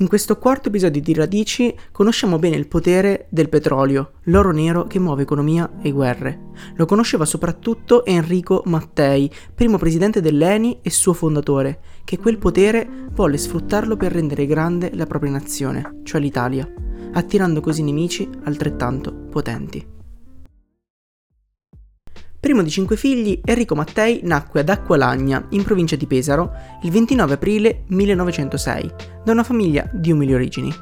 In questo quarto episodio di Radici conosciamo bene il potere del petrolio, l'oro nero che muove economia e guerre. Lo conosceva soprattutto Enrico Mattei, primo presidente dell'ENI e suo fondatore, che quel potere volle sfruttarlo per rendere grande la propria nazione, cioè l'Italia, attirando così nemici altrettanto potenti. Primo di cinque figli, Enrico Mattei nacque ad Acqualagna, in provincia di Pesaro, il 29 aprile 1906, da una famiglia di umili origini.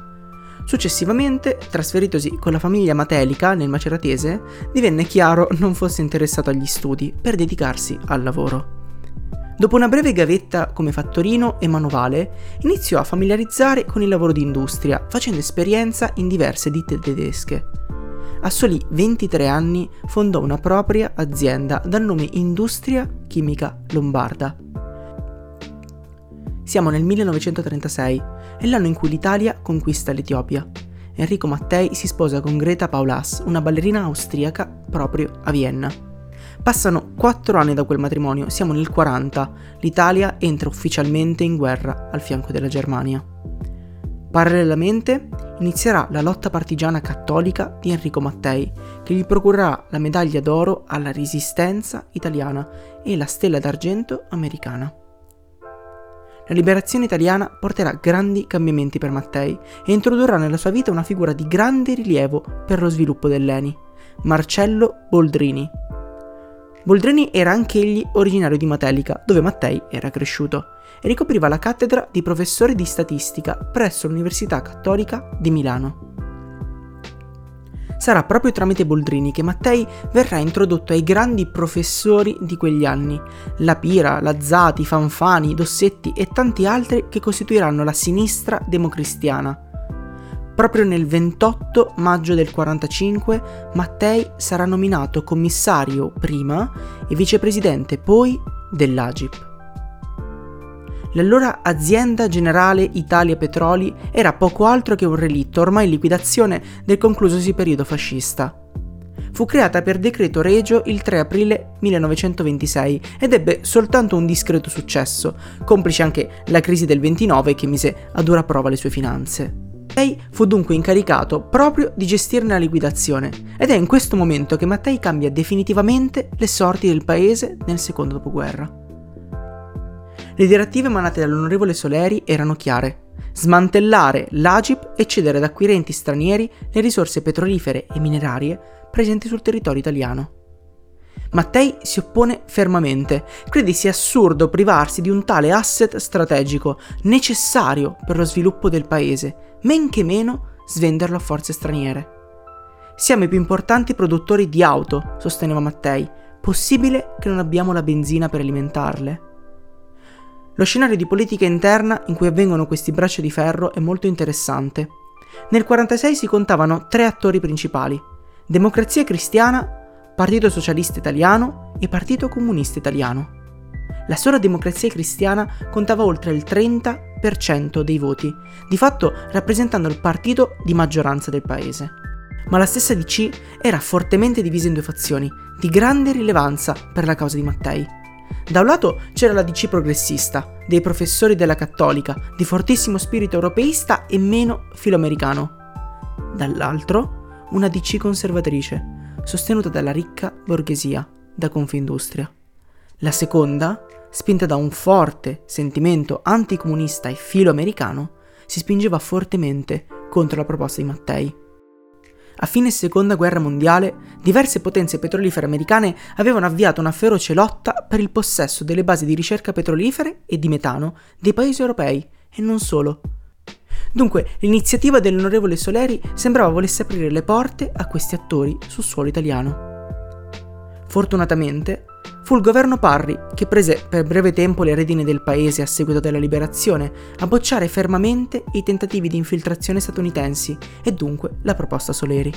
Successivamente, trasferitosi con la famiglia Matelica nel Maceratese, divenne chiaro non fosse interessato agli studi per dedicarsi al lavoro. Dopo una breve gavetta come fattorino e manovale, iniziò a familiarizzare con il lavoro di industria, facendo esperienza in diverse ditte tedesche a soli 23 anni fondò una propria azienda dal nome Industria Chimica Lombarda. Siamo nel 1936, è l'anno in cui l'Italia conquista l'Etiopia. Enrico Mattei si sposa con Greta Paulas, una ballerina austriaca proprio a Vienna. Passano 4 anni da quel matrimonio, siamo nel 40, l'Italia entra ufficialmente in guerra al fianco della Germania. Parallelamente inizierà la lotta partigiana cattolica di Enrico Mattei, che gli procurerà la medaglia d'oro alla resistenza italiana e la stella d'argento americana. La liberazione italiana porterà grandi cambiamenti per Mattei e introdurrà nella sua vita una figura di grande rilievo per lo sviluppo dell'ENI, Marcello Boldrini. Boldrini era anch'egli originario di Matelica, dove Mattei era cresciuto ricopriva la cattedra di professore di statistica presso l'Università Cattolica di Milano. Sarà proprio tramite Boldrini che Mattei verrà introdotto ai grandi professori di quegli anni, Lapira, Lazzati, Fanfani, Dossetti e tanti altri che costituiranno la sinistra democristiana. Proprio nel 28 maggio del 45 Mattei sarà nominato commissario prima e vicepresidente poi dell'Agip. L'allora azienda generale Italia Petroli era poco altro che un relitto ormai in liquidazione del conclusosi periodo fascista. Fu creata per decreto regio il 3 aprile 1926 ed ebbe soltanto un discreto successo, complice anche la crisi del 29 che mise a dura prova le sue finanze. Lei fu dunque incaricato proprio di gestirne la liquidazione ed è in questo momento che Mattei cambia definitivamente le sorti del paese nel secondo dopoguerra. Le direttive emanate dall'onorevole Soleri erano chiare. Smantellare l'Agip e cedere ad acquirenti stranieri le risorse petrolifere e minerarie presenti sul territorio italiano. Mattei si oppone fermamente, crede sia assurdo privarsi di un tale asset strategico necessario per lo sviluppo del paese, men che meno svenderlo a forze straniere. Siamo i più importanti produttori di auto, sosteneva Mattei. Possibile che non abbiamo la benzina per alimentarle? Lo scenario di politica interna in cui avvengono questi braccia di ferro è molto interessante. Nel 1946 si contavano tre attori principali: Democrazia Cristiana, Partito Socialista Italiano e Partito Comunista Italiano. La sola Democrazia Cristiana contava oltre il 30% dei voti, di fatto rappresentando il partito di maggioranza del paese. Ma la stessa DC era fortemente divisa in due fazioni, di grande rilevanza per la causa di Mattei. Da un lato c'era la DC progressista, dei professori della cattolica, di fortissimo spirito europeista e meno filoamericano. Dall'altro una DC conservatrice, sostenuta dalla ricca borghesia, da Confindustria. La seconda, spinta da un forte sentimento anticomunista e filoamericano, si spingeva fortemente contro la proposta di Mattei. A fine seconda guerra mondiale, diverse potenze petrolifere americane avevano avviato una feroce lotta per il possesso delle basi di ricerca petrolifere e di metano dei paesi europei, e non solo. Dunque, l'iniziativa dell'onorevole Soleri sembrava volesse aprire le porte a questi attori sul suolo italiano. Fortunatamente, Fu il governo Parri che prese per breve tempo le redine del paese a seguito della liberazione a bocciare fermamente i tentativi di infiltrazione statunitensi e dunque la proposta Soleri.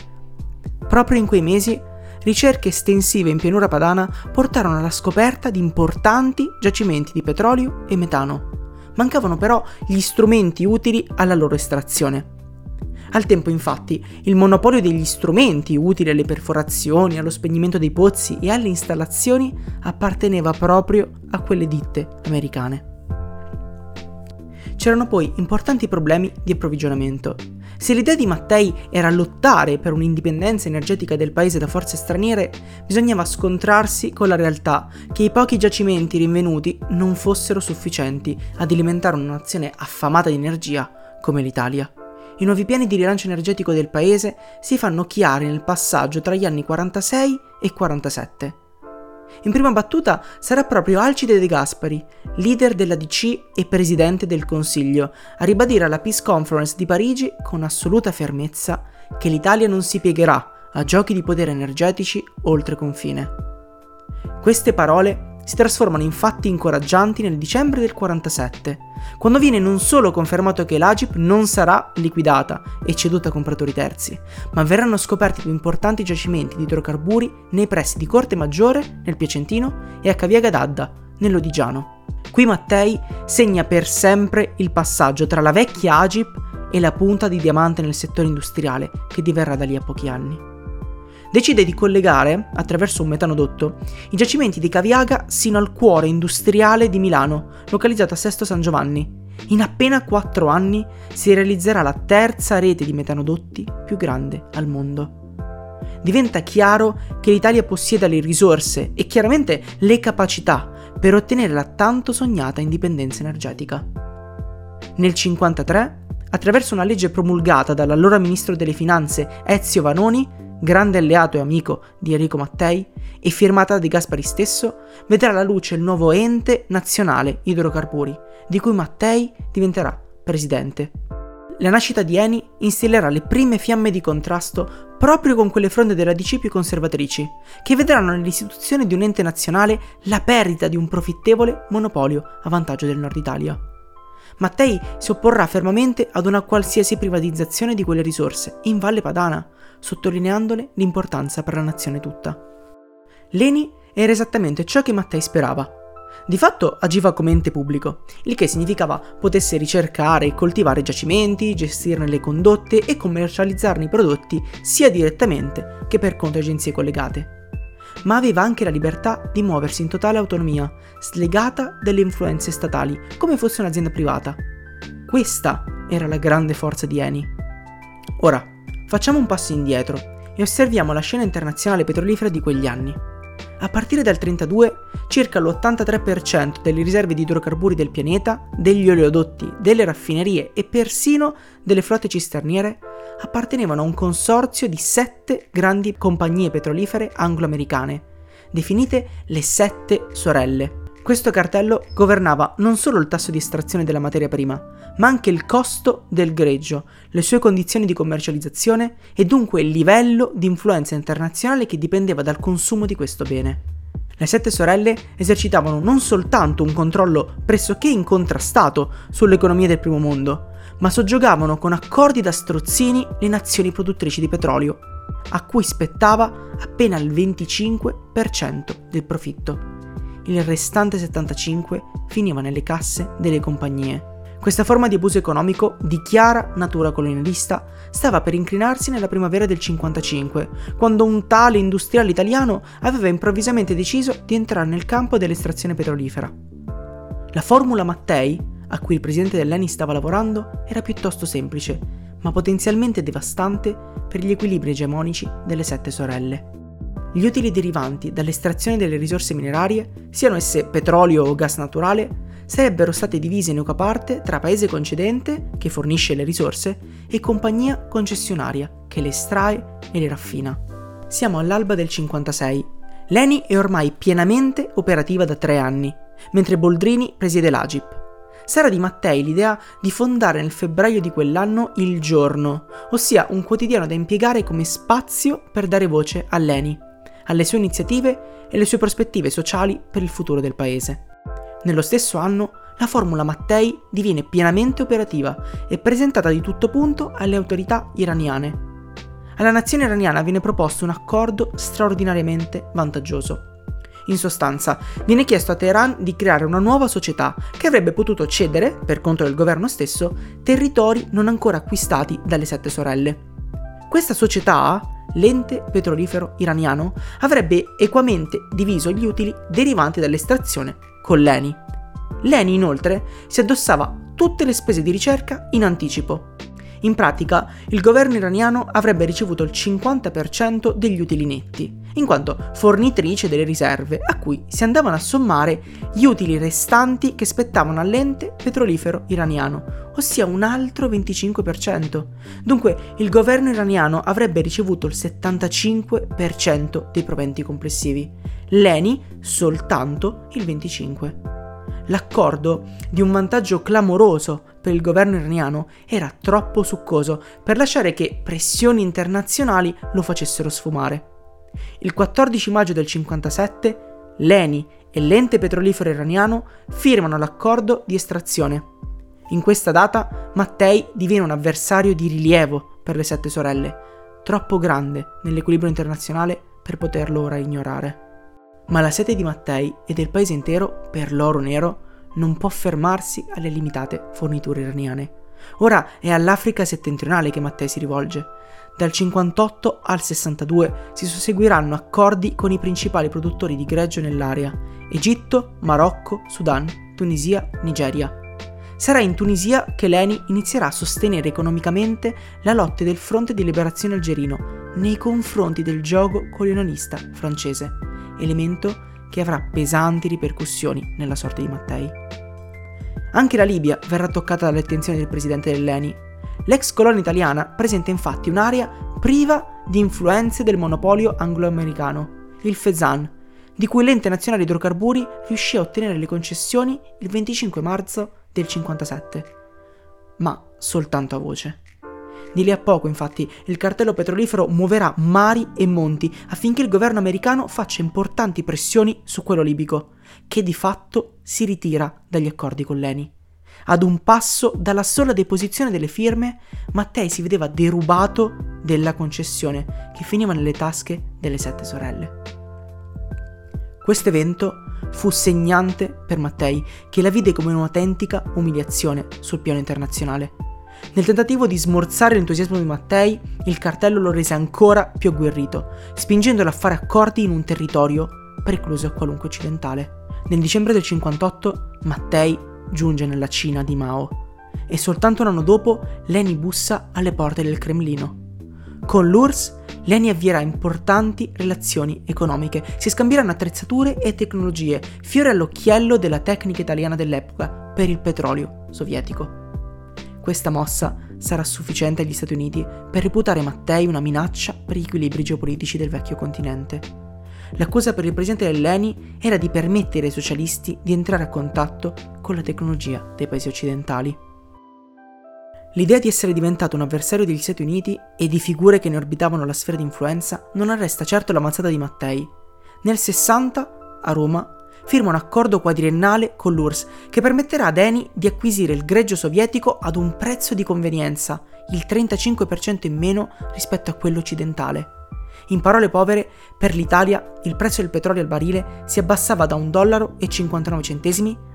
Proprio in quei mesi, ricerche estensive in pianura padana portarono alla scoperta di importanti giacimenti di petrolio e metano. Mancavano però gli strumenti utili alla loro estrazione. Al tempo infatti il monopolio degli strumenti utili alle perforazioni, allo spegnimento dei pozzi e alle installazioni apparteneva proprio a quelle ditte americane. c'erano poi importanti problemi di approvvigionamento. Se l'idea di Mattei era lottare per un'indipendenza energetica del paese da forze straniere, bisognava scontrarsi con la realtà che i pochi giacimenti rinvenuti non fossero sufficienti ad alimentare una nazione affamata di energia come l'Italia. I nuovi piani di rilancio energetico del paese si fanno chiari nel passaggio tra gli anni 46 e 47. In prima battuta sarà proprio Alcide De Gaspari, leader della DC e presidente del Consiglio, a ribadire alla Peace Conference di Parigi con assoluta fermezza che l'Italia non si piegherà a giochi di potere energetici oltre confine. Queste parole si trasformano in fatti incoraggianti nel dicembre del 47, quando viene non solo confermato che l'Agip non sarà liquidata e ceduta a compratori terzi, ma verranno scoperti più importanti giacimenti di idrocarburi nei pressi di Corte Maggiore, nel Piacentino, e a Caviaga d'Adda, nell'Odigiano. Qui Mattei segna per sempre il passaggio tra la vecchia Agip e la punta di diamante nel settore industriale che diverrà da lì a pochi anni decide di collegare, attraverso un metanodotto, i giacimenti di Caviaga sino al cuore industriale di Milano, localizzato a Sesto San Giovanni. In appena 4 anni si realizzerà la terza rete di metanodotti più grande al mondo. Diventa chiaro che l'Italia possiede le risorse e chiaramente le capacità per ottenere la tanto sognata indipendenza energetica. Nel 1953, attraverso una legge promulgata dall'allora ministro delle Finanze Ezio Vanoni, grande alleato e amico di Enrico Mattei, e firmata De Gaspari stesso, vedrà la luce il nuovo ente nazionale idrocarburi, di cui Mattei diventerà presidente. La nascita di Eni instillerà le prime fiamme di contrasto proprio con quelle fronde della DC più conservatrici, che vedranno nell'istituzione di un ente nazionale la perdita di un profittevole monopolio a vantaggio del Nord Italia. Mattei si opporrà fermamente ad una qualsiasi privatizzazione di quelle risorse in Valle Padana, sottolineandone l'importanza per la nazione tutta. Leni era esattamente ciò che Mattei sperava. Di fatto agiva come ente pubblico, il che significava potesse ricercare e coltivare giacimenti, gestirne le condotte e commercializzarne i prodotti sia direttamente che per conto agenzie collegate. Ma aveva anche la libertà di muoversi in totale autonomia, slegata dalle influenze statali, come fosse un'azienda privata. Questa era la grande forza di Eni. Ora, Facciamo un passo indietro e osserviamo la scena internazionale petrolifera di quegli anni. A partire dal 1932, circa l'83% delle riserve di idrocarburi del pianeta, degli oleodotti, delle raffinerie e persino delle flotte cisterniere appartenevano a un consorzio di sette grandi compagnie petrolifere anglo-americane, definite le sette sorelle. Questo cartello governava non solo il tasso di estrazione della materia prima, ma anche il costo del greggio, le sue condizioni di commercializzazione e dunque il livello di influenza internazionale che dipendeva dal consumo di questo bene. Le sette sorelle esercitavano non soltanto un controllo pressoché incontrastato sull'economia del primo mondo, ma soggiogavano con accordi da strozzini le nazioni produttrici di petrolio, a cui spettava appena il 25% del profitto il restante 75 finiva nelle casse delle compagnie. Questa forma di abuso economico di chiara natura colonialista stava per incrinarsi nella primavera del 55, quando un tale industriale italiano aveva improvvisamente deciso di entrare nel campo dell'estrazione petrolifera. La formula Mattei, a cui il presidente dell'ENI stava lavorando, era piuttosto semplice, ma potenzialmente devastante per gli equilibri egemonici delle sette sorelle gli utili derivanti dall'estrazione delle risorse minerarie, siano esse petrolio o gas naturale, sarebbero state divise in unica parte tra paese concedente, che fornisce le risorse, e compagnia concessionaria, che le estrae e le raffina. Siamo all'alba del 56. L'ENI è ormai pienamente operativa da tre anni, mentre Boldrini presiede l'Agip. Sarà di Mattei l'idea di fondare nel febbraio di quell'anno Il Giorno, ossia un quotidiano da impiegare come spazio per dare voce all'ENI alle sue iniziative e le sue prospettive sociali per il futuro del paese. Nello stesso anno, la formula Mattei diviene pienamente operativa e presentata di tutto punto alle autorità iraniane. Alla nazione iraniana viene proposto un accordo straordinariamente vantaggioso. In sostanza, viene chiesto a Teheran di creare una nuova società che avrebbe potuto cedere, per conto del governo stesso, territori non ancora acquistati dalle sette sorelle. Questa società l'ente petrolifero iraniano avrebbe equamente diviso gli utili derivanti dall'estrazione con l'ENI. L'ENI inoltre si addossava tutte le spese di ricerca in anticipo. In pratica, il governo iraniano avrebbe ricevuto il 50% degli utili netti, in quanto fornitrice delle riserve a cui si andavano a sommare gli utili restanti che spettavano all'ente petrolifero iraniano, ossia un altro 25%. Dunque il governo iraniano avrebbe ricevuto il 75% dei proventi complessivi, l'ENI soltanto il 25%. L'accordo, di un vantaggio clamoroso per il governo iraniano, era troppo succoso per lasciare che pressioni internazionali lo facessero sfumare. Il 14 maggio del 57 l'ENI e l'ente petrolifero iraniano firmano l'accordo di estrazione. In questa data Mattei diviene un avversario di rilievo per le sette sorelle, troppo grande nell'equilibrio internazionale per poterlo ora ignorare. Ma la sete di Mattei e del paese intero per l'oro nero non può fermarsi alle limitate forniture iraniane. Ora è all'Africa settentrionale che Mattei si rivolge. Dal 58 al 62 si susseguiranno accordi con i principali produttori di greggio nell'area: Egitto, Marocco, Sudan, Tunisia, Nigeria. Sarà in Tunisia che Leni inizierà a sostenere economicamente la lotta del fronte di liberazione algerino nei confronti del gioco colonialista francese, elemento che avrà pesanti ripercussioni nella sorte di Mattei. Anche la Libia verrà toccata dalle attenzioni del presidente dell'ENI. L'ex colonia italiana presenta infatti un'area priva di influenze del monopolio anglo-americano, il Fezan, di cui l'ente nazionale idrocarburi riuscì a ottenere le concessioni il 25 marzo del 57, ma soltanto a voce. Di lì a poco, infatti, il cartello petrolifero muoverà mari e monti affinché il governo americano faccia importanti pressioni su quello libico, che di fatto si ritira dagli accordi con l'ENI. Ad un passo dalla sola deposizione delle firme, Mattei si vedeva derubato della concessione che finiva nelle tasche delle sette sorelle. Questo evento fu segnante per Mattei, che la vide come un'autentica umiliazione sul piano internazionale. Nel tentativo di smorzare l'entusiasmo di Mattei, il cartello lo rese ancora più agguerrito, spingendolo a fare accordi in un territorio precluso a qualunque occidentale. Nel dicembre del 58 Mattei giunge nella Cina di Mao e soltanto un anno dopo Leni bussa alle porte del Cremlino. Con l'URSS Leni avvierà importanti relazioni economiche, si scambieranno attrezzature e tecnologie, fiore all'occhiello della tecnica italiana dell'epoca per il petrolio sovietico. Questa mossa sarà sufficiente agli Stati Uniti per reputare Mattei una minaccia per gli equilibri geopolitici del vecchio continente. L'accusa per il presidente dell'ENI era di permettere ai socialisti di entrare a contatto con la tecnologia dei paesi occidentali. L'idea di essere diventato un avversario degli Stati Uniti e di figure che ne orbitavano la sfera di influenza non arresta certo l'avanzata di Mattei. Nel 60, a Roma, firma un accordo quadriennale con l'URSS che permetterà ad Eni di acquisire il greggio sovietico ad un prezzo di convenienza, il 35% in meno rispetto a quello occidentale. In parole povere, per l'Italia il prezzo del petrolio al barile si abbassava da 1,59 dollaro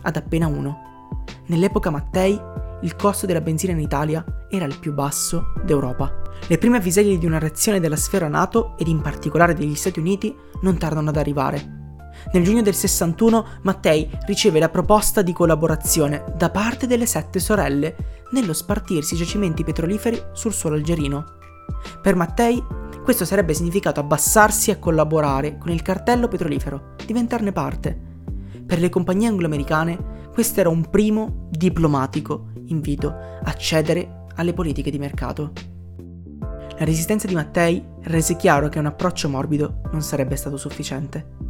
ad appena uno. Nell'epoca Mattei il costo della benzina in Italia era il più basso d'Europa. Le prime avvisaglie di una reazione della sfera NATO ed in particolare degli Stati Uniti non tardano ad arrivare. Nel giugno del 61 Mattei riceve la proposta di collaborazione da parte delle sette sorelle nello spartirsi i giacimenti petroliferi sul suolo algerino. Per Mattei questo sarebbe significato abbassarsi a collaborare con il cartello petrolifero, diventarne parte. Per le compagnie anglo-americane questo era un primo diplomatico invito a cedere alle politiche di mercato. La resistenza di Mattei rese chiaro che un approccio morbido non sarebbe stato sufficiente.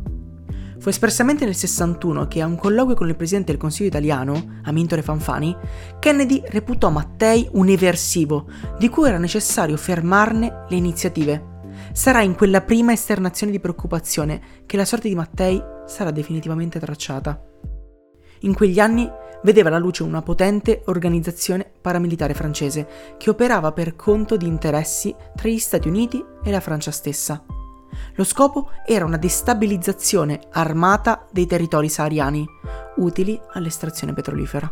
Fu espressamente nel 61 che a un colloquio con il presidente del Consiglio italiano, Amintore Fanfani, Kennedy reputò Mattei un eversivo, di cui era necessario fermarne le iniziative. Sarà in quella prima esternazione di preoccupazione che la sorte di Mattei sarà definitivamente tracciata. In quegli anni vedeva la luce una potente organizzazione paramilitare francese che operava per conto di interessi tra gli Stati Uniti e la Francia stessa. Lo scopo era una destabilizzazione armata dei territori sahariani, utili all'estrazione petrolifera.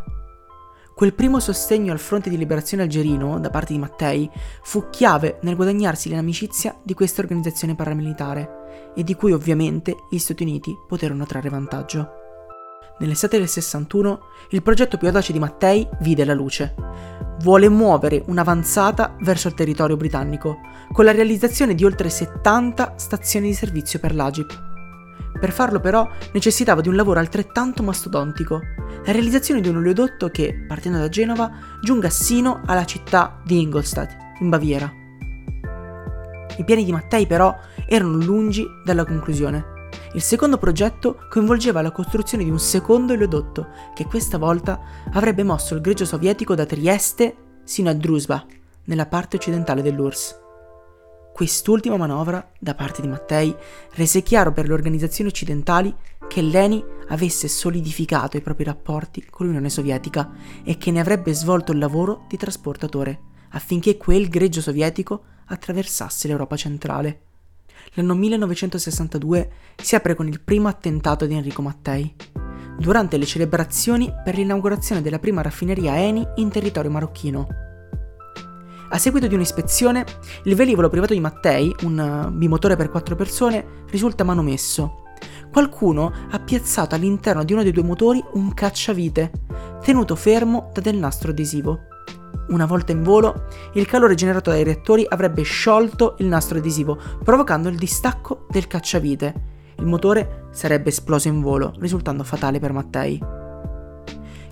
Quel primo sostegno al fronte di liberazione algerino da parte di Mattei fu chiave nel guadagnarsi l'amicizia di questa organizzazione paramilitare e di cui ovviamente gli Stati Uniti poterono trarre vantaggio. Nell'estate del 61 il progetto più audace di Mattei vide la luce. Vuole muovere un'avanzata verso il territorio britannico, con la realizzazione di oltre 70 stazioni di servizio per l'Agip. Per farlo però necessitava di un lavoro altrettanto mastodontico, la realizzazione di un oleodotto che, partendo da Genova, giunga sino alla città di Ingolstadt, in Baviera. I piani di Mattei però erano lungi dalla conclusione. Il secondo progetto coinvolgeva la costruzione di un secondo oleodotto che questa volta avrebbe mosso il greggio sovietico da Trieste sino a Druzhba, nella parte occidentale dell'URSS. Quest'ultima manovra, da parte di Mattei, rese chiaro per le organizzazioni occidentali che l'ENI avesse solidificato i propri rapporti con l'Unione Sovietica e che ne avrebbe svolto il lavoro di trasportatore, affinché quel greggio sovietico attraversasse l'Europa centrale. L'anno 1962 si apre con il primo attentato di Enrico Mattei, durante le celebrazioni per l'inaugurazione della prima raffineria Eni in territorio marocchino. A seguito di un'ispezione, il velivolo privato di Mattei, un bimotore per quattro persone, risulta manomesso. Qualcuno ha piazzato all'interno di uno dei due motori un cacciavite, tenuto fermo da del nastro adesivo. Una volta in volo, il calore generato dai reattori avrebbe sciolto il nastro adesivo, provocando il distacco del cacciavite. Il motore sarebbe esploso in volo, risultando fatale per Mattei.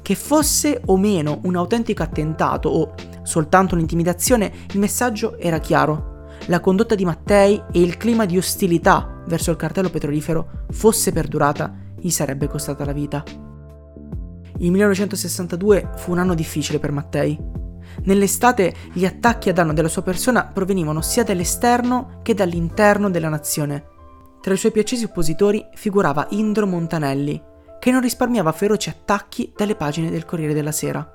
Che fosse o meno un autentico attentato o soltanto un'intimidazione, il messaggio era chiaro. La condotta di Mattei e il clima di ostilità verso il cartello petrolifero fosse perdurata, gli sarebbe costata la vita. Il 1962 fu un anno difficile per Mattei. Nell'estate gli attacchi a danno della sua persona provenivano sia dall'esterno che dall'interno della nazione. Tra i suoi più accesi oppositori figurava Indro Montanelli, che non risparmiava feroci attacchi dalle pagine del Corriere della Sera.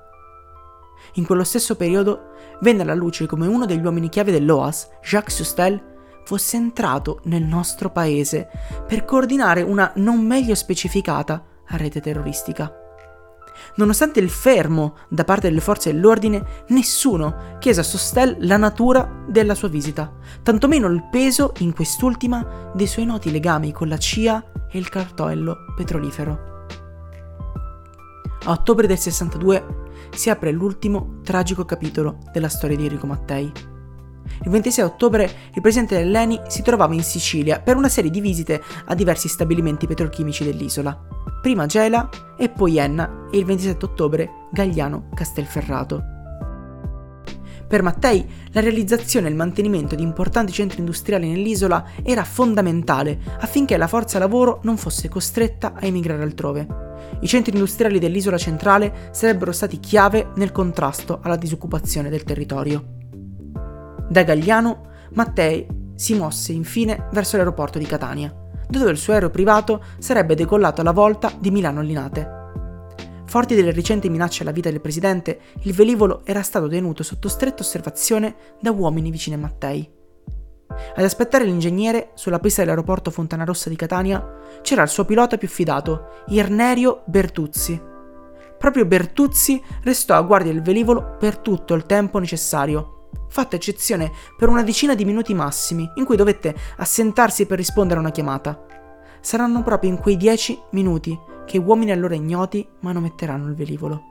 In quello stesso periodo venne alla luce come uno degli uomini chiave dell'OAS, Jacques Sustel, fosse entrato nel nostro paese per coordinare una non meglio specificata rete terroristica. Nonostante il fermo da parte delle forze dell'ordine, nessuno chiese a Sostel la natura della sua visita, tantomeno il peso in quest'ultima dei suoi noti legami con la CIA e il cartello petrolifero. A ottobre del 62 si apre l'ultimo tragico capitolo della storia di Enrico Mattei. Il 26 ottobre il presidente dell'ENI si trovava in Sicilia per una serie di visite a diversi stabilimenti petrolchimici dell'isola. Prima Gela e poi Enna e il 27 ottobre Gagliano Castelferrato. Per Mattei la realizzazione e il mantenimento di importanti centri industriali nell'isola era fondamentale affinché la forza lavoro non fosse costretta a emigrare altrove. I centri industriali dell'isola centrale sarebbero stati chiave nel contrasto alla disoccupazione del territorio. Da Gagliano, Mattei si mosse infine verso l'aeroporto di Catania, dove il suo aereo privato sarebbe decollato alla volta di Milano Linate. Forti delle recenti minacce alla vita del presidente, il velivolo era stato tenuto sotto stretta osservazione da uomini vicini a Mattei. Ad aspettare l'ingegnere, sulla pista dell'aeroporto Fontana Rossa di Catania, c'era il suo pilota più fidato, Irnerio Bertuzzi. Proprio Bertuzzi restò a guardia del velivolo per tutto il tempo necessario, fatta eccezione per una decina di minuti massimi in cui dovette assentarsi per rispondere a una chiamata. Saranno proprio in quei dieci minuti che uomini allora ignoti manometteranno il velivolo.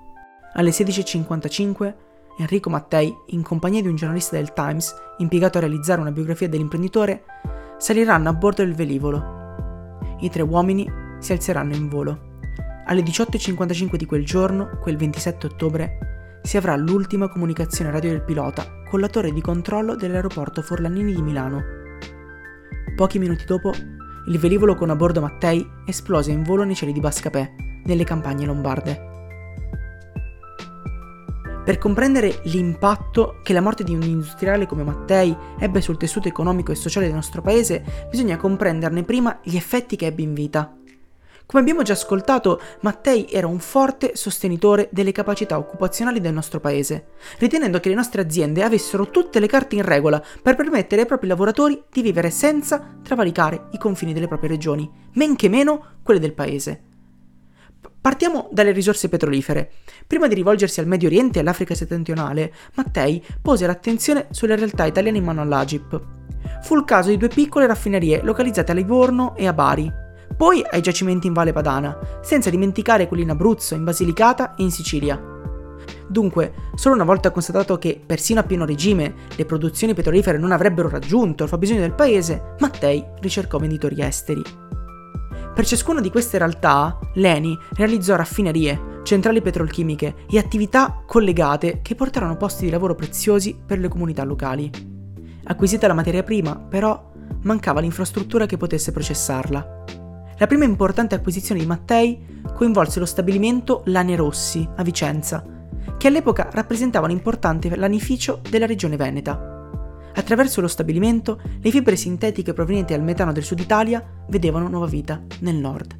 Alle 16.55 Enrico Mattei, in compagnia di un giornalista del Times, impiegato a realizzare una biografia dell'imprenditore, saliranno a bordo del velivolo. I tre uomini si alzeranno in volo. Alle 18.55 di quel giorno, quel 27 ottobre, si avrà l'ultima comunicazione radio del pilota con la torre di controllo dell'aeroporto Forlanini di Milano. Pochi minuti dopo, il velivolo con a bordo Mattei esplose in volo nei cieli di Bascapè, nelle campagne lombarde. Per comprendere l'impatto che la morte di un industriale come Mattei ebbe sul tessuto economico e sociale del nostro paese, bisogna comprenderne prima gli effetti che ebbe in vita. Come abbiamo già ascoltato, Mattei era un forte sostenitore delle capacità occupazionali del nostro paese, ritenendo che le nostre aziende avessero tutte le carte in regola per permettere ai propri lavoratori di vivere senza travalicare i confini delle proprie regioni, men che meno quelle del paese. Partiamo dalle risorse petrolifere. Prima di rivolgersi al Medio Oriente e all'Africa settentrionale, Mattei pose l'attenzione sulle realtà italiane in mano all'Agip. Fu il caso di due piccole raffinerie localizzate a Livorno e a Bari, poi ai giacimenti in Valle Padana, senza dimenticare quelli in Abruzzo, in Basilicata e in Sicilia. Dunque, solo una volta constatato che, persino a pieno regime, le produzioni petrolifere non avrebbero raggiunto il fabbisogno del paese, Mattei ricercò venditori esteri. Per ciascuna di queste realtà, l'ENI realizzò raffinerie, centrali petrolchimiche e attività collegate che portarono posti di lavoro preziosi per le comunità locali. Acquisita la materia prima, però, mancava l'infrastruttura che potesse processarla. La prima importante acquisizione di Mattei coinvolse lo stabilimento Lane Rossi a Vicenza, che all'epoca rappresentava un importante lanificio della regione veneta. Attraverso lo stabilimento, le fibre sintetiche provenienti dal metano del sud Italia vedevano nuova vita nel nord.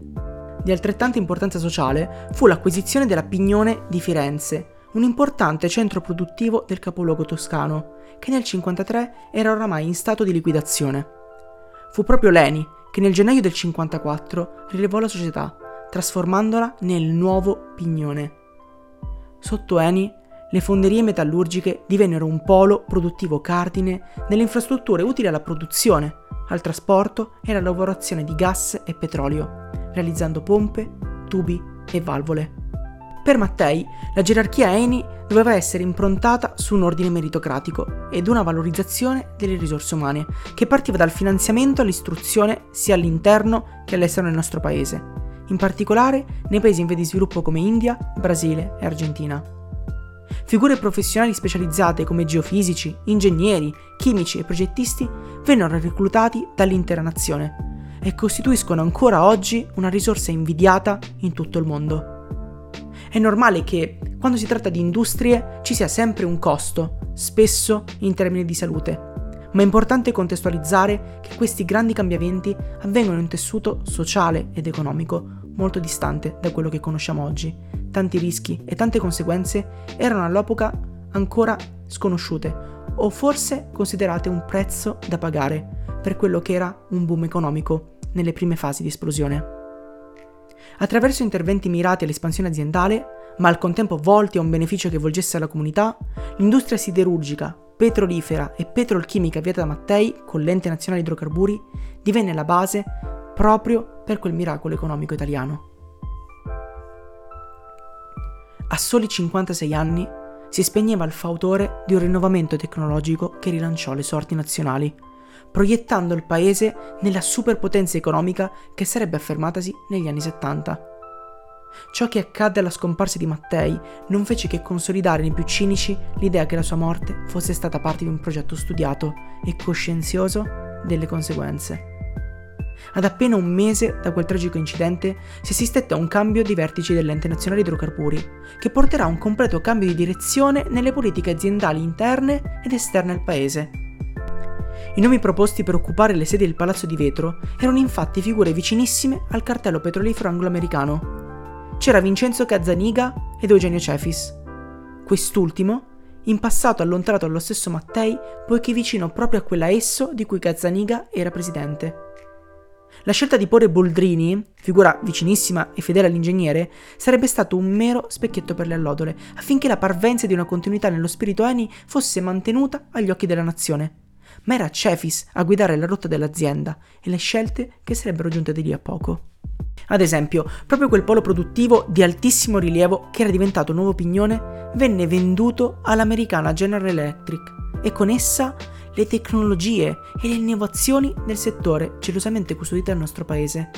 Di altrettanta importanza sociale fu l'acquisizione della Pignone di Firenze, un importante centro produttivo del capoluogo toscano, che nel 1953 era oramai in stato di liquidazione. Fu proprio Leni che nel gennaio del 1954 rilevò la società, trasformandola nel nuovo Pignone. Sotto Eni, le fonderie metallurgiche divennero un polo produttivo cardine nelle infrastrutture utili alla produzione, al trasporto e alla lavorazione di gas e petrolio, realizzando pompe, tubi e valvole. Per Mattei, la gerarchia Eni doveva essere improntata su un ordine meritocratico ed una valorizzazione delle risorse umane, che partiva dal finanziamento all'istruzione sia all'interno che all'estero del nostro paese, in particolare nei paesi in via di sviluppo come India, Brasile e Argentina. Figure professionali specializzate come geofisici, ingegneri, chimici e progettisti vennero reclutati dall'intera nazione e costituiscono ancora oggi una risorsa invidiata in tutto il mondo. È normale che, quando si tratta di industrie, ci sia sempre un costo, spesso in termini di salute. Ma è importante contestualizzare che questi grandi cambiamenti avvengono in un tessuto sociale ed economico molto distante da quello che conosciamo oggi. Tanti rischi e tante conseguenze erano all'epoca ancora sconosciute o forse considerate un prezzo da pagare per quello che era un boom economico nelle prime fasi di esplosione. Attraverso interventi mirati all'espansione aziendale, ma al contempo volti a un beneficio che volgesse alla comunità, l'industria siderurgica, petrolifera e petrolchimica avviata da Mattei con l'ente nazionale idrocarburi divenne la base proprio per quel miracolo economico italiano. A soli 56 anni si spegneva il fautore di un rinnovamento tecnologico che rilanciò le sorti nazionali proiettando il paese nella superpotenza economica che sarebbe affermatasi negli anni 70. Ciò che accadde alla scomparsa di Mattei non fece che consolidare nei più cinici l'idea che la sua morte fosse stata parte di un progetto studiato e coscienzioso delle conseguenze. Ad appena un mese da quel tragico incidente si assistette a un cambio di vertici dell'ente nazionale idrocarburi, che porterà a un completo cambio di direzione nelle politiche aziendali interne ed esterne al paese, i nomi proposti per occupare le sedi del Palazzo di Vetro erano infatti figure vicinissime al cartello petrolifero anglo-americano. C'era Vincenzo Cazzaniga ed Eugenio Cefis. Quest'ultimo, in passato allontanato dallo stesso Mattei, poiché vicino proprio a quella esso di cui Cazzaniga era presidente. La scelta di porre Boldrini, figura vicinissima e fedele all'ingegnere, sarebbe stato un mero specchietto per le allodole, affinché la parvenza di una continuità nello spirito Eni fosse mantenuta agli occhi della nazione ma era Cefis a guidare la rotta dell'azienda e le scelte che sarebbero giunte di lì a poco. Ad esempio, proprio quel polo produttivo di altissimo rilievo che era diventato nuovo pignone venne venduto all'americana General Electric e con essa le tecnologie e le innovazioni nel settore gelosamente custodite dal nostro paese.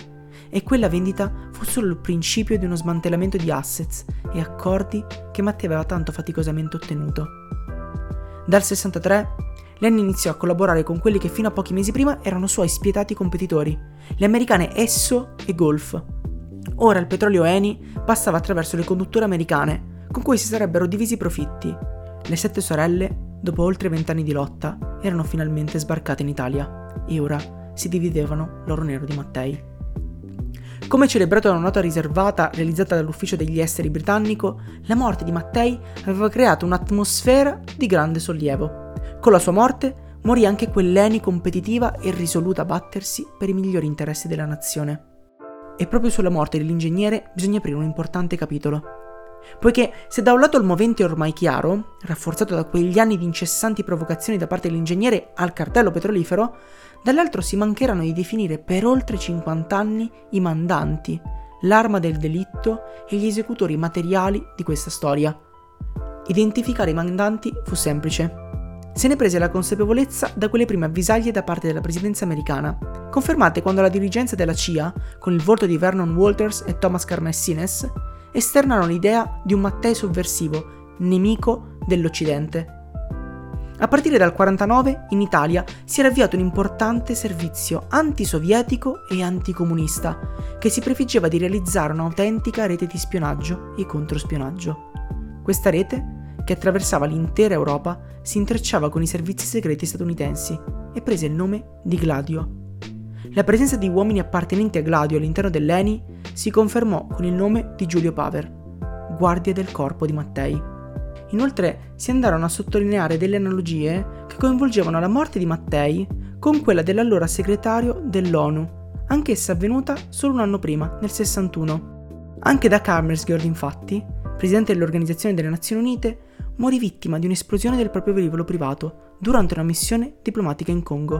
E quella vendita fu solo il principio di uno smantellamento di assets e accordi che Mattei aveva tanto faticosamente ottenuto. Dal 63 Lenny iniziò a collaborare con quelli che fino a pochi mesi prima erano suoi spietati competitori, le americane Esso e Golf. Ora il petrolio Eni passava attraverso le condutture americane, con cui si sarebbero divisi i profitti. Le sette sorelle, dopo oltre vent'anni di lotta, erano finalmente sbarcate in Italia e ora si dividevano l'oro nero di Mattei. Come celebrato da una nota riservata realizzata dall'ufficio degli esteri britannico, la morte di Mattei aveva creato un'atmosfera di grande sollievo. Con la sua morte morì anche quell'Eni competitiva e risoluta a battersi per i migliori interessi della nazione. E proprio sulla morte dell'ingegnere bisogna aprire un importante capitolo. Poiché se da un lato il movente è ormai chiaro, rafforzato da quegli anni di incessanti provocazioni da parte dell'ingegnere al cartello petrolifero, dall'altro si mancheranno di definire per oltre 50 anni i mandanti, l'arma del delitto e gli esecutori materiali di questa storia. Identificare i mandanti fu semplice. Se ne prese la consapevolezza da quelle prime avvisaglie da parte della presidenza americana, confermate quando la dirigenza della CIA, con il volto di Vernon Walters e Thomas Carmessines, esternarono l'idea di un Mattei sovversivo, nemico dell'Occidente. A partire dal 49 in Italia si era avviato un importante servizio antisovietico e anticomunista che si prefiggeva di realizzare un'autentica rete di spionaggio e controspionaggio. Questa rete, che attraversava l'intera Europa, si intrecciava con i servizi segreti statunitensi e prese il nome di Gladio. La presenza di uomini appartenenti a Gladio all'interno dell'ENI si confermò con il nome di Giulio Paver, guardia del corpo di Mattei. Inoltre si andarono a sottolineare delle analogie che coinvolgevano la morte di Mattei con quella dell'allora segretario dell'ONU, anch'essa avvenuta solo un anno prima, nel 61. Anche da Hammersgird, infatti, presidente dell'Organizzazione delle Nazioni Unite, morì vittima di un'esplosione del proprio velivolo privato durante una missione diplomatica in Congo,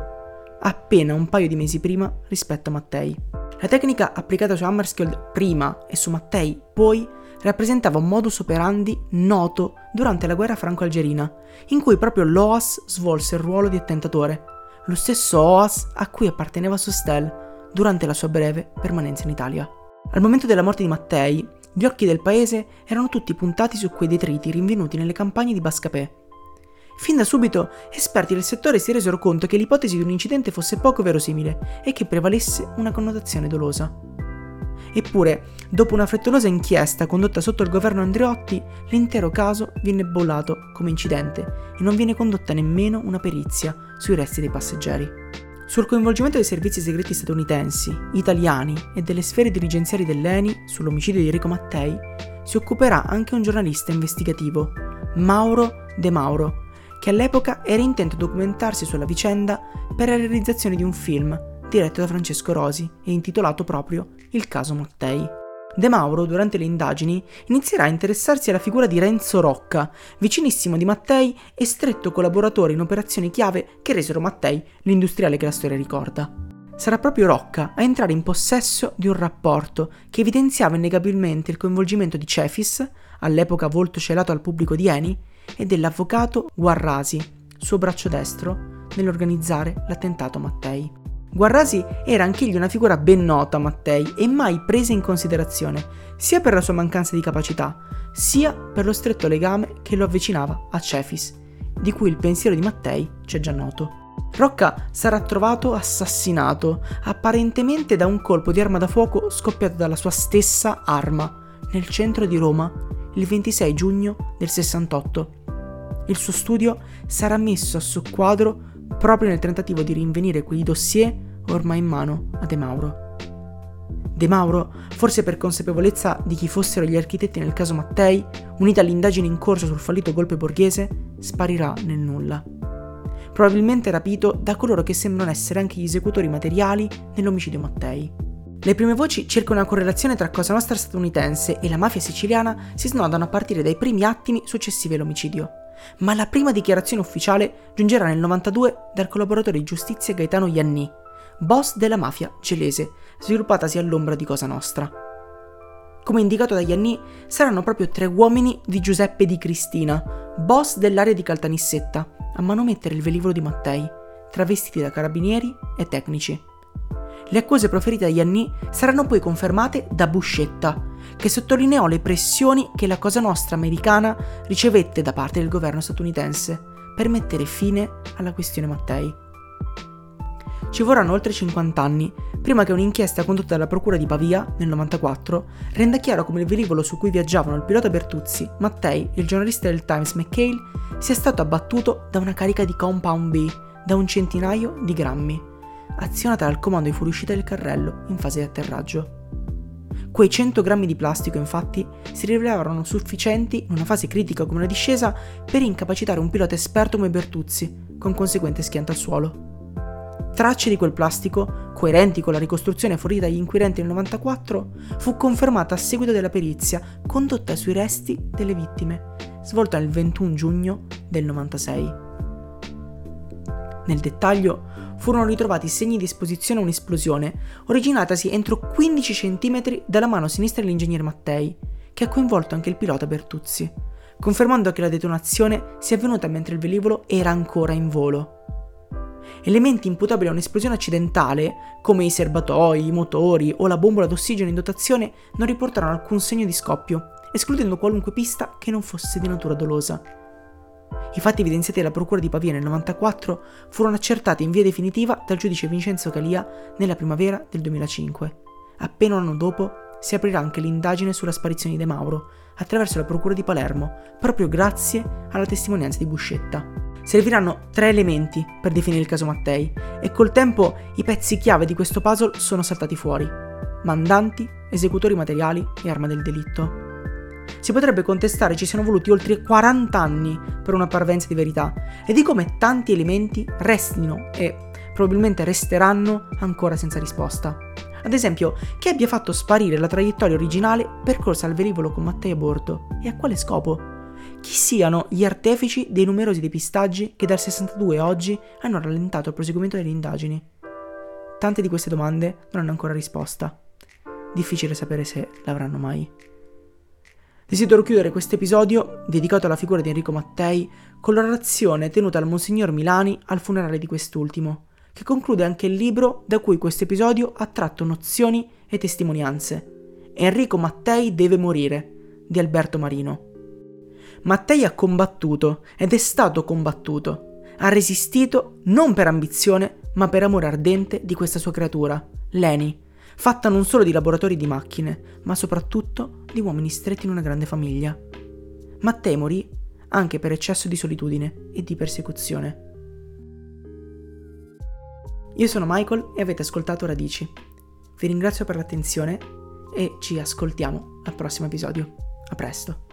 appena un paio di mesi prima rispetto a Mattei. La tecnica applicata su Hammerskjöld prima e su Mattei poi rappresentava un modus operandi noto durante la guerra franco-algerina, in cui proprio l'OAS svolse il ruolo di attentatore, lo stesso OAS a cui apparteneva Sostel durante la sua breve permanenza in Italia. Al momento della morte di Mattei, gli occhi del paese erano tutti puntati su quei detriti rinvenuti nelle campagne di Bascapè. Fin da subito, esperti del settore si resero conto che l'ipotesi di un incidente fosse poco verosimile e che prevalesse una connotazione dolosa. Eppure, dopo una frettolosa inchiesta condotta sotto il governo Andreotti, l'intero caso viene bollato come incidente e non viene condotta nemmeno una perizia sui resti dei passeggeri. Sul coinvolgimento dei servizi segreti statunitensi, italiani e delle sfere dirigenziali dell'ENI sull'omicidio di Enrico Mattei si occuperà anche un giornalista investigativo, Mauro De Mauro, che all'epoca era intento a documentarsi sulla vicenda per la realizzazione di un film diretto da Francesco Rosi e intitolato proprio Il caso Mattei. De Mauro, durante le indagini, inizierà a interessarsi alla figura di Renzo Rocca, vicinissimo di Mattei e stretto collaboratore in operazioni chiave che resero Mattei l'industriale che la storia ricorda. Sarà proprio Rocca a entrare in possesso di un rapporto che evidenziava innegabilmente il coinvolgimento di Cefis, all'epoca volto celato al pubblico di Eni, e dell'avvocato Guarrasi, suo braccio destro, nell'organizzare l'attentato a Mattei. Guarrasi era anch'egli una figura ben nota a Mattei e mai presa in considerazione, sia per la sua mancanza di capacità, sia per lo stretto legame che lo avvicinava a Cefis, di cui il pensiero di Mattei c'è già noto. Rocca sarà trovato assassinato, apparentemente da un colpo di arma da fuoco scoppiato dalla sua stessa arma, nel centro di Roma, il 26 giugno del 68. Il suo studio sarà messo a soqquadro proprio nel tentativo di rinvenire quei dossier ormai in mano a De Mauro. De Mauro, forse per consapevolezza di chi fossero gli architetti nel caso Mattei, unita all'indagine in corso sul fallito golpe borghese, sparirà nel nulla. Probabilmente rapito da coloro che sembrano essere anche gli esecutori materiali nell'omicidio Mattei. Le prime voci circa una correlazione tra Cosa Nostra statunitense e la mafia siciliana si snodano a partire dai primi attimi successivi all'omicidio ma la prima dichiarazione ufficiale giungerà nel 92 dal collaboratore di giustizia Gaetano Ianni, boss della mafia gelese, sviluppatasi all'ombra di Cosa Nostra. Come indicato da Ianni, saranno proprio tre uomini di Giuseppe Di Cristina, boss dell'area di Caltanissetta, a manomettere il velivolo di Mattei, travestiti da carabinieri e tecnici. Le accuse proferite da Ianni saranno poi confermate da Buscetta, che sottolineò le pressioni che la Cosa Nostra americana ricevette da parte del governo statunitense per mettere fine alla questione Mattei. Ci vorranno oltre 50 anni prima che un'inchiesta condotta dalla Procura di Pavia nel 94 renda chiaro come il velivolo su cui viaggiavano il pilota Bertuzzi, Mattei e il giornalista del Times McHale sia stato abbattuto da una carica di Compound B da un centinaio di grammi, azionata dal comando di fuoriuscita del carrello in fase di atterraggio. Quei 100 grammi di plastico, infatti, si rivelarono sufficienti in una fase critica come la discesa per incapacitare un pilota esperto come Bertuzzi, con conseguente schianto al suolo. Tracce di quel plastico, coerenti con la ricostruzione fornita agli inquirenti nel 94, fu confermata a seguito della perizia condotta sui resti delle vittime, svolta il 21 giugno del 96. Nel dettaglio, furono ritrovati segni di esposizione a un'esplosione originatasi entro 15 cm dalla mano sinistra dell'ingegnere Mattei, che ha coinvolto anche il pilota Bertuzzi, confermando che la detonazione sia avvenuta mentre il velivolo era ancora in volo. Elementi imputabili a un'esplosione accidentale, come i serbatoi, i motori o la bombola d'ossigeno in dotazione, non riportarono alcun segno di scoppio, escludendo qualunque pista che non fosse di natura dolosa. I fatti evidenziati dalla Procura di Pavia nel 94 furono accertati in via definitiva dal giudice Vincenzo Calia nella primavera del 2005. Appena un anno dopo si aprirà anche l'indagine sulla sparizione di De Mauro attraverso la Procura di Palermo, proprio grazie alla testimonianza di Buscetta. Serviranno tre elementi per definire il caso Mattei e col tempo i pezzi chiave di questo puzzle sono saltati fuori. Mandanti, esecutori materiali e arma del delitto. Si potrebbe contestare ci siano voluti oltre 40 anni per una parvenza di verità e di come tanti elementi restino e probabilmente resteranno ancora senza risposta. Ad esempio, chi abbia fatto sparire la traiettoria originale percorsa al velivolo con Mattei a bordo e a quale scopo? Chi siano gli artefici dei numerosi depistaggi che dal 62 a oggi hanno rallentato il proseguimento delle indagini? Tante di queste domande non hanno ancora risposta. Difficile sapere se l'avranno mai. Desidero chiudere questo episodio, dedicato alla figura di Enrico Mattei, con la narrazione tenuta dal Monsignor Milani al funerale di quest'ultimo, che conclude anche il libro da cui questo episodio ha tratto nozioni e testimonianze. Enrico Mattei deve morire, di Alberto Marino. Mattei ha combattuto ed è stato combattuto. Ha resistito non per ambizione, ma per amore ardente di questa sua creatura, Leni, fatta non solo di laboratori di macchine, ma soprattutto di uomini stretti in una grande famiglia. Mattei morì anche per eccesso di solitudine e di persecuzione. Io sono Michael e avete ascoltato Radici. Vi ringrazio per l'attenzione e ci ascoltiamo al prossimo episodio. A presto.